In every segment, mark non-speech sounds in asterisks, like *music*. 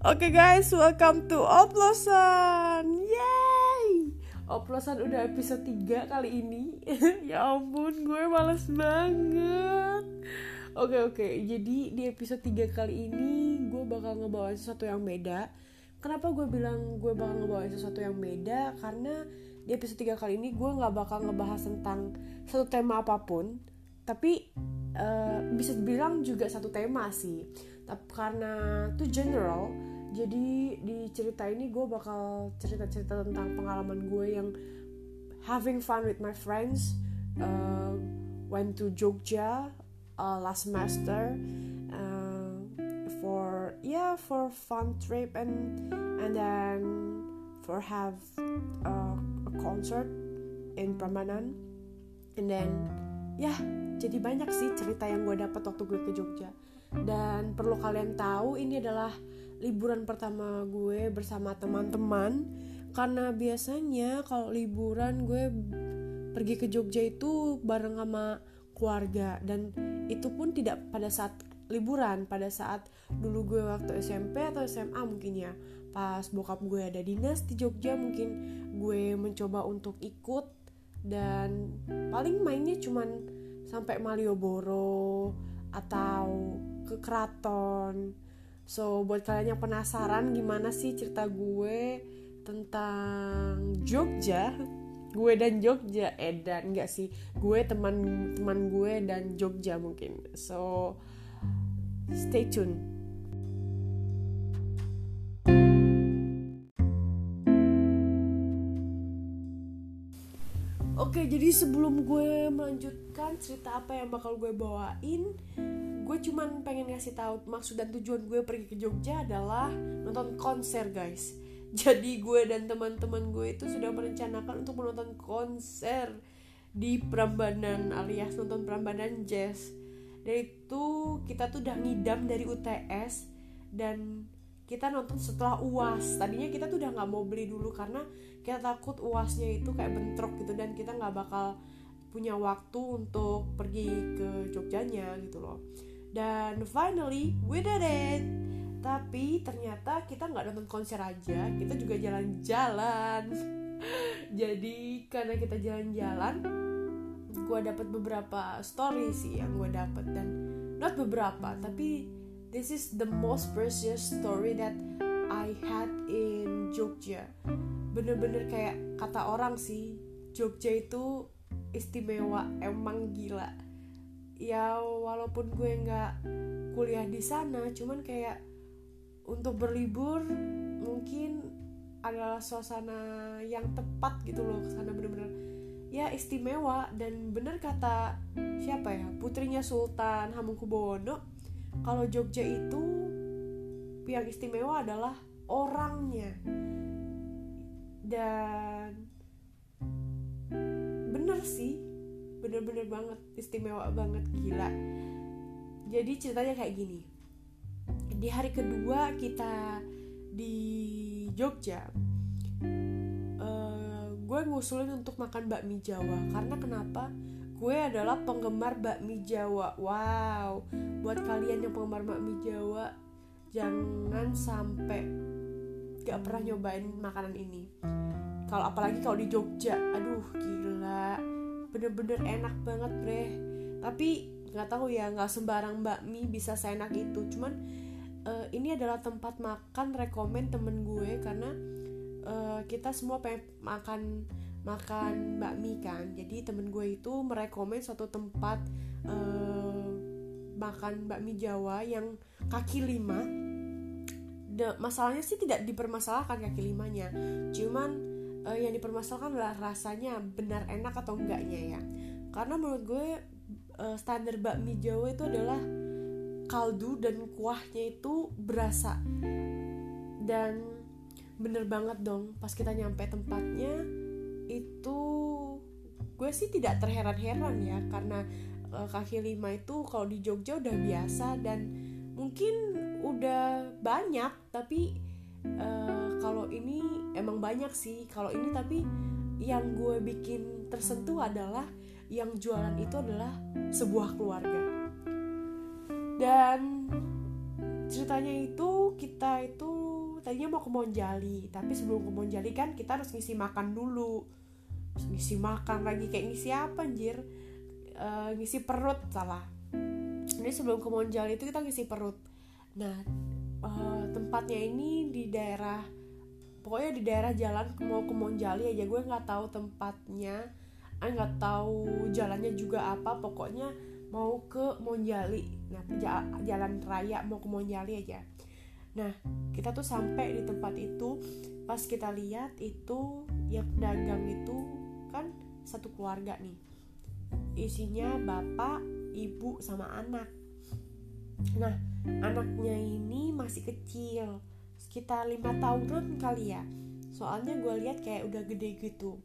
Oke okay guys, welcome to Oplosan. Yay! Oplosan udah episode 3 kali ini. *laughs* ya ampun, gue males banget. Oke okay, oke, okay. jadi di episode 3 kali ini gue bakal ngebawain sesuatu yang beda. Kenapa gue bilang gue bakal ngebawain sesuatu yang beda? Karena di episode 3 kali ini gue gak bakal ngebahas tentang satu tema apa pun. Tapi uh, bisa dibilang juga satu tema sih. Tapi karena itu general, jadi di cerita ini gue bakal cerita-cerita tentang pengalaman gue yang having fun with my friends uh, went to Jogja uh, last semester uh, for yeah for fun trip and and then for have uh, a concert in Prambanan and then ya yeah, jadi banyak sih cerita yang gue dapat waktu gue ke Jogja. Dan perlu kalian tahu ini adalah liburan pertama gue bersama teman-teman karena biasanya kalau liburan gue pergi ke Jogja itu bareng sama keluarga dan itu pun tidak pada saat liburan pada saat dulu gue waktu SMP atau SMA mungkin ya. Pas bokap gue ada dinas di Jogja mungkin gue mencoba untuk ikut dan paling mainnya cuman sampai Malioboro atau ke keraton So buat kalian yang penasaran gimana sih cerita gue tentang Jogja, gue dan Jogja, eh dan enggak sih, gue teman teman gue dan Jogja mungkin. So stay tune. Oke, jadi sebelum gue melanjutkan cerita apa yang bakal gue bawain, gue cuman pengen ngasih tahu maksud dan tujuan gue pergi ke Jogja adalah nonton konser guys. *laughs* Jadi gue dan teman-teman gue itu sudah merencanakan untuk menonton konser di Prambanan alias nonton Prambanan Jazz. Dan itu kita tuh udah ngidam dari UTS dan kita nonton setelah uas tadinya kita tuh udah nggak mau beli dulu karena kita takut uasnya itu kayak bentrok gitu dan kita nggak bakal punya waktu untuk pergi ke Jogjanya gitu loh dan finally we did it. Tapi ternyata kita nggak nonton konser aja kita juga jalan-jalan. *laughs* Jadi karena kita jalan-jalan gue dapat beberapa story sih yang gue dapat dan not beberapa tapi this is the most precious story that I had in Jogja. Bener-bener kayak kata orang sih Jogja itu istimewa emang gila ya walaupun gue nggak kuliah di sana cuman kayak untuk berlibur mungkin adalah suasana yang tepat gitu loh ke sana bener-bener ya istimewa. Dan bener kata siapa ya putrinya Sultan Hamengkubuwono kalau Jogja itu yang istimewa adalah orangnya. Dan bener sih bener-bener banget istimewa banget gila. Jadi ceritanya kayak gini. Di hari kedua kita di Jogja uh, gue ngusulin untuk makan bakmi Jawa. Karena kenapa? Gue adalah penggemar bakmi Jawa. Wow. Buat kalian yang penggemar bakmi Jawa jangan sampai gak pernah nyobain makanan ini. Kalau apalagi kalau di Jogja. Aduh gila bener-bener enak banget bre. Tapi nggak tahu ya nggak sembarang bakmi bisa seenak itu. Cuman uh, ini adalah tempat makan rekomen temen gue karena uh, kita semua pengen makan makan bakmi kan. Jadi temen gue itu merekomen suatu tempat uh, makan bakmi Jawa yang kaki lima. Masalahnya sih tidak dipermasalahkan kaki limanya. Cuman uh, yang dipermasalahkan adalah rasanya benar enak atau enggaknya ya. Karena menurut gue uh, standar bakmi Jawa itu adalah kaldu dan kuahnya itu berasa. Dan bener banget dong pas kita nyampe tempatnya itu gue sih tidak terheran-heran ya karena uh, kaki lima itu kalau di Jogja udah biasa dan mungkin udah banyak tapi uh, kalau ini emang banyak sih. Kalau ini tapi yang gue bikin tersentuh adalah yang jualan itu adalah sebuah keluarga. Dan ceritanya itu kita itu tadinya mau ke Monjali tapi sebelum ke Monjali kan kita harus ngisi makan dulu. Terus ngisi makan lagi kayak ngisi apa anjir? Uh, ngisi perut salah. Ini sebelum ke Monjali itu kita ngisi perut. Nah uh, tempatnya ini di daerah pokoknya di daerah jalan mau ke Monjali aja gue nggak tahu tempatnya. Eh nggak tahu jalannya juga apa pokoknya mau ke Monjali. Nah jalan raya mau ke Monjali aja. Nah kita tuh sampai di tempat itu. Pas kita lihat itu yang dagang itu kan satu keluarga nih. Isinya bapak ibu sama anak. Nah anaknya ini masih kecil sekitar lima tahunan kali ya. Soalnya gue lihat kayak udah gede gitu.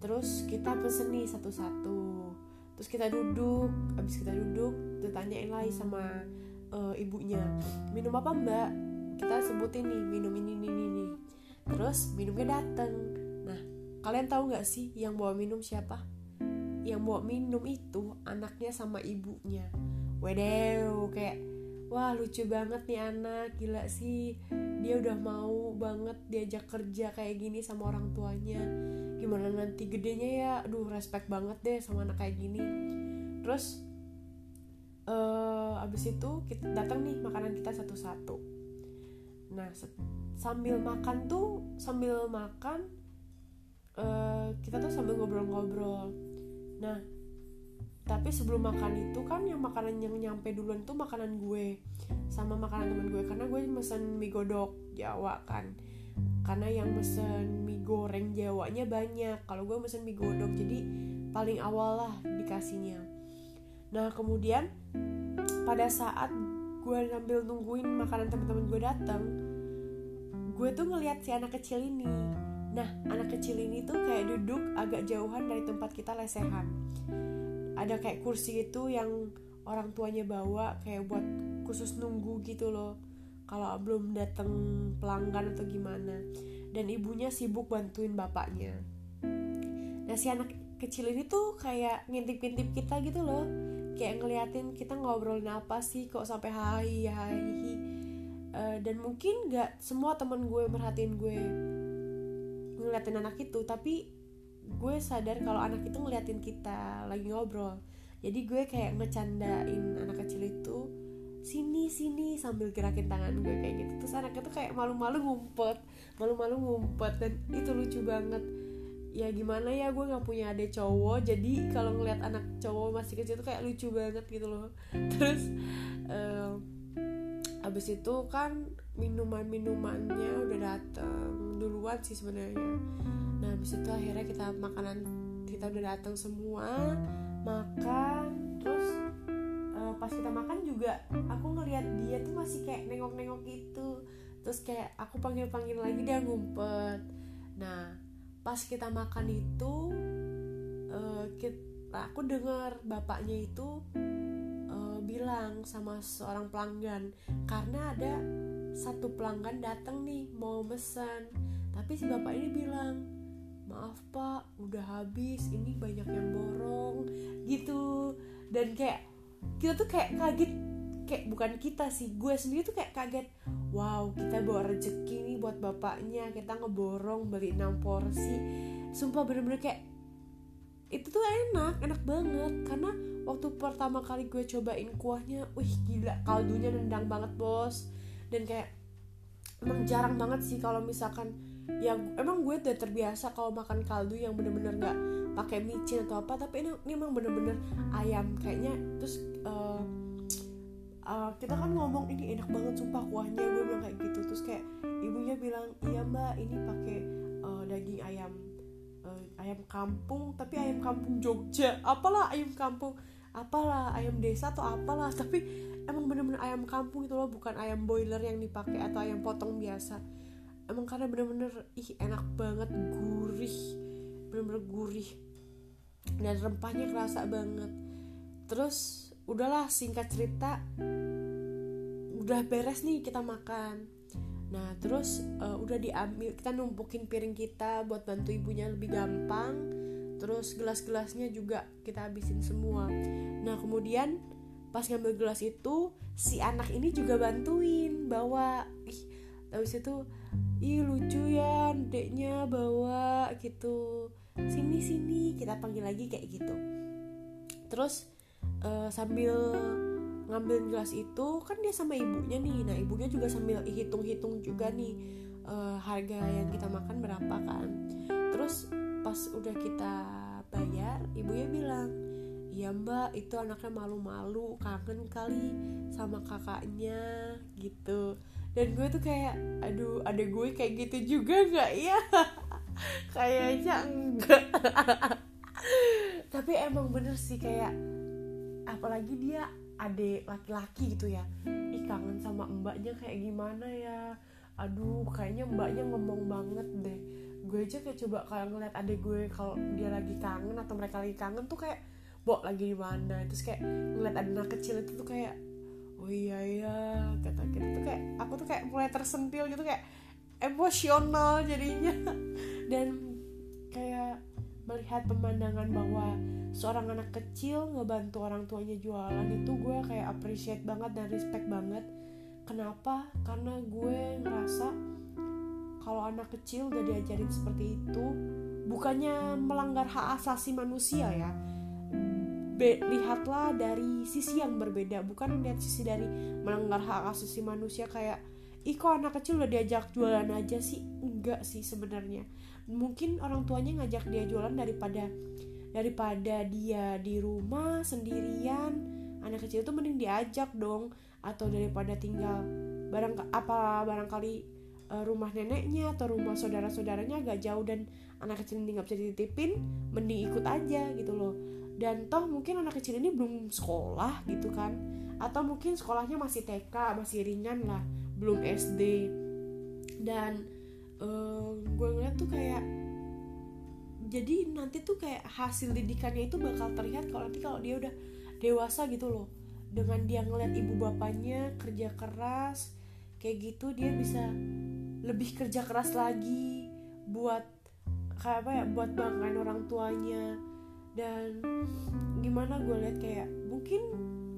Terus kita pesen nih satu-satu. Terus kita duduk abis kita duduk ditanyain lagi sama uh, ibunya minum apa mbak? Kita sebutin nih minum ini ini ini terus minumnya dateng. Nah kalian tahu nggak sih yang bawa minum siapa? Yang bawa minum itu anaknya sama ibunya. Wedew kayak wah lucu banget nih anak gila sih. Dia udah mau banget diajak kerja kayak gini sama orang tuanya. Gimana nanti gedenya ya? Aduh respect banget deh sama anak kayak gini. Terus uh, abis itu kita datang nih makanan kita satu-satu. Nah sambil makan tuh sambil makan uh, kita tuh sambil ngobrol-ngobrol. Nah tapi sebelum makan itu kan yang makanan yang nyampe duluan tuh makanan gue. Sama makanan temen gue. Karena gue mesen mie godok Jawa kan. Karena yang mesen mie goreng Jawanya banyak. Kalau gue mesen mie godok jadi paling awal lah dikasihnya. Nah kemudian pada saat gue sambil nungguin makanan teman-teman gue datang gue tuh ngeliat si anak kecil ini. Nah anak kecil ini tuh kayak duduk agak jauhan dari tempat kita lesehan ada kayak kursi itu yang orang tuanya bawa kayak buat khusus nunggu gitu loh. Kalau belum datang pelanggan atau gimana. Dan ibunya sibuk bantuin bapaknya. Nah si anak kecil ini tuh kayak ngintip-ngintip kita gitu loh. Kayak ngeliatin kita ngobrolin apa sih kok sampai hai hai uh, dan mungkin gak semua temen gue merhatiin gue ngeliatin anak itu tapi gue sadar kalau anak itu ngeliatin kita lagi ngobrol. Jadi gue kayak ngecandain anak kecil itu sini sini sambil gerakin tangan gue kayak gitu. Terus anaknya tuh kayak malu-malu ngumpet malu-malu ngumpet. Dan itu lucu banget. Ya gimana ya gue nggak punya adik cowok. Jadi kalau ngeliat anak cowok masih kecil tuh kayak lucu banget gitu loh. *laughs* Terus uh, abis itu kan minuman minumannya udah dateng duluan sih sebenarnya. Nah habis itu akhirnya kita makanan kita udah datang semua makan terus uh, pas kita makan juga aku ngelihat dia tuh masih kayak nengok-nengok gitu. Terus kayak aku panggil-panggil lagi dia ngumpet. Nah pas kita makan itu uh, eh, kita, aku dengar bapaknya itu bilang sama seorang pelanggan karena ada satu pelanggan datang nih mau pesan. Tapi si bapak ini bilang maaf pak udah habis ini banyak yang borong gitu. Dan kayak kita tuh kayak kaget kayak bukan kita sih gue sendiri tuh kayak kaget wow kita bawa rezeki nih buat bapaknya kita ngeborong beli 6 porsi. Sumpah bener-bener kayak itu tuh enak enak banget karena waktu pertama kali gue cobain kuahnya wih gila kaldunya nendang banget bos. Dan kayak emang jarang banget sih kalau misalkan ya emang gue udah terbiasa kalau makan kaldu yang bener-bener nggak -bener pakai micin atau apa tapi ini, ini emang bener-bener ayam. Kayaknya terus uh, uh, kita kan ngomong ini enak banget sumpah kuahnya. Gue bilang kayak gitu. Terus kayak ibunya bilang iya mbak ini pakai uh, daging ayam uh, ayam kampung tapi ayam kampung Jogja. Apalah ayam kampung apalah ayam desa atau apalah. Tapi emang bener-bener ayam kampung itu loh bukan ayam boiler yang dipakai atau ayam potong biasa. Emang karena bener-bener ih enak banget gurih. Bener-bener gurih. Dan rempahnya kerasa banget. Terus udahlah singkat cerita udah beres nih kita makan. Nah terus uh, udah diambil kita numpukin piring kita buat bantu ibunya lebih gampang terus gelas-gelasnya juga kita habisin semua. Nah kemudian pas ngambil gelas itu si anak ini juga bantuin bawa. Ih habis itu ih lucu ya deknya bawa gitu. Sini sini kita panggil lagi kayak gitu. Terus uh, sambil ngambil gelas itu kan dia sama ibunya nih. Nah ibunya juga sambil hitung-hitung juga nih uh, harga yang kita makan berapa kan terus pas udah kita bayar ibunya bilang iya mbak itu anaknya malu-malu kangen kali sama kakaknya gitu. Dan gue tuh kayak aduh ada gue kayak gitu juga nggak? *laughs* Ya kayaknya enggak. *laughs* Tapi emang bener sih kayak apalagi dia adik laki-laki gitu ya. Ih kangen sama mbaknya kayak gimana ya aduh kayaknya mbaknya ngomong banget deh. Gue aja kayak coba kalau ngeliat adik gue kalau dia lagi kangen atau mereka lagi kangen tuh kayak bok lagi di mana? Terus kayak ngeliat anak kecil itu tuh kayak oh iya iya kata gitu. Tuh kayak aku tuh kayak mulai tersentil gitu kayak emosional jadinya. *laughs* Dan kayak melihat pemandangan bahwa seorang anak kecil ngebantu orang tuanya jualan itu gue kayak appreciate banget dan respect banget kenapa? Karena gue ngerasa kalau anak kecil udah diajarin seperti itu bukannya melanggar hak asasi manusia ya. Be, lihatlah dari sisi yang berbeda bukan lihat sisi dari melanggar hak asasi manusia kayak ih kok anak kecil udah diajak jualan aja sih? Enggak sih sebenarnya. Mungkin orang tuanya ngajak dia jualan daripada daripada dia di rumah sendirian. Anak kecil itu mending diajak dong atau daripada tinggal barang apa barangkali uh, rumah neneknya atau rumah saudara-saudaranya agak jauh dan anak kecil ini nggak bisa dititipin mending ikut aja gitu loh. Dan toh mungkin anak kecil ini belum sekolah gitu kan. Atau mungkin sekolahnya masih TK masih ringan lah belum SD dan uh, gue ngeliat tuh kayak jadi nanti tuh kayak hasil didikannya itu bakal terlihat kalau nanti kalau dia udah dewasa gitu loh dengan dia ngeliat ibu bapaknya kerja keras kayak gitu dia bisa lebih kerja keras lagi buat kayak apa ya buat banggain orang tuanya. Dan gimana gue liat kayak mungkin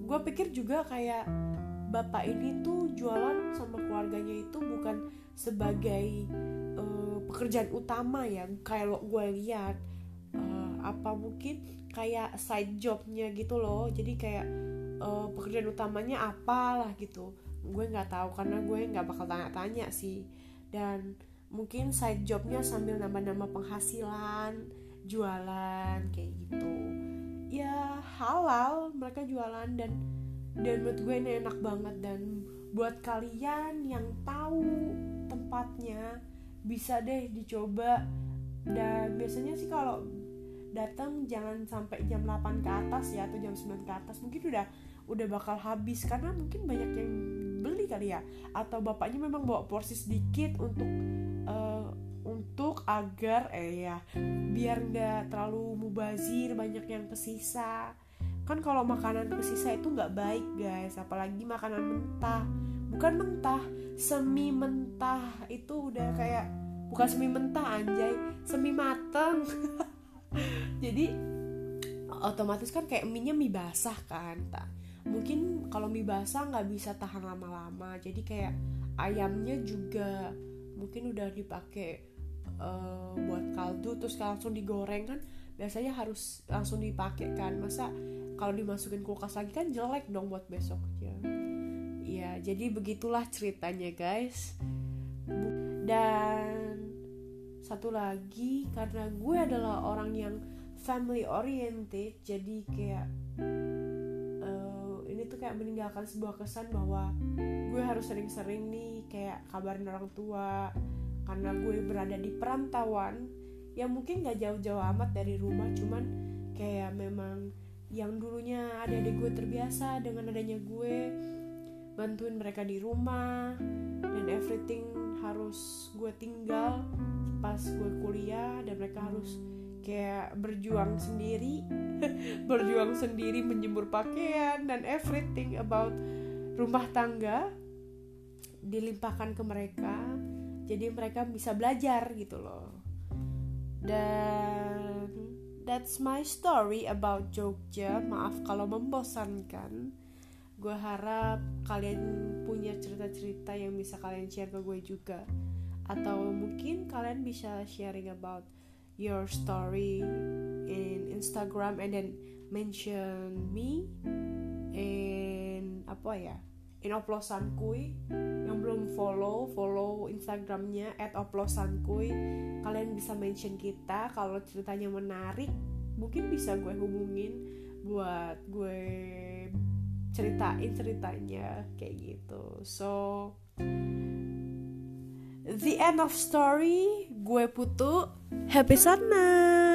gue pikir juga kayak bapak ini tuh jualan sama keluarganya itu bukan sebagai uh, pekerjaan utama ya kayak gue lihat uh, apa mungkin kayak side jobnya gitu loh. Jadi kayak uh, pekerjaan utamanya apalah gitu. Gue nggak tahu karena gue nggak bakal tanya-tanya sih. Dan mungkin side jobnya sambil nambah-nambah penghasilan jualan kayak gitu. Ya halal mereka jualan dan dan menurut gue ini enak banget. Dan buat kalian yang tahu tempatnya bisa deh dicoba. Dan biasanya sih kalau datang jangan sampai jam 8 ke atas ya atau jam 9 ke atas. Mungkin udah udah bakal habis. Karena mungkin banyak yang beli kali ya. Atau bapaknya memang bawa porsi sedikit untuk uh, untuk agar eh ya biar nggak terlalu mubazir banyak yang kesisa kan kalau makanan kesisa itu nggak baik guys. Apalagi makanan mentah. Bukan mentah semi mentah. Itu udah kayak bukan semi mentah anjay. Semi mateng. *laughs* Jadi otomatis kan kayak mie nya mie basah kan tak mungkin kalau mie basah nggak bisa tahan lama-lama. Jadi kayak ayamnya juga mungkin udah dipakai uh, buat kaldu terus langsung digoreng kan biasanya harus langsung dipakai kan. Masa kalau dimasukin kulkas lagi kan jelek dong buat besoknya. Ya jadi begitulah ceritanya guys. Dan satu lagi karena gue adalah orang yang family oriented jadi kayak tuh kayak meninggalkan sebuah kesan bahwa gue harus sering-sering nih kayak kabarin orang tua. Karena gue berada di perantauan yang mungkin gak jauh-jauh amat dari rumah cuman kayak memang yang dulunya adik-adik gue terbiasa dengan adanya gue bantuin mereka di rumah dan everything harus gue tinggal pas gue kuliah dan mereka harus kayak berjuang sendiri *laughs* berjuang sendiri menjemur pakaian dan everything about rumah tangga dilimpahkan ke mereka jadi mereka bisa belajar gitu loh. Dan that's my story about Jogja. Maaf kalau membosankan. Gue harap kalian punya cerita-cerita yang bisa kalian share ke gue juga. Atau mungkin kalian bisa sharing about your story in Instagram and then mention me in apa ya? In oplosankuy yang belum follow follow instagramnya at oplosankuy kalian bisa mention kita. Kalau ceritanya menarik mungkin bisa gue hubungin buat gue ceritain ceritanya. Kayak gitu. So the end of story gue putu. Happy sana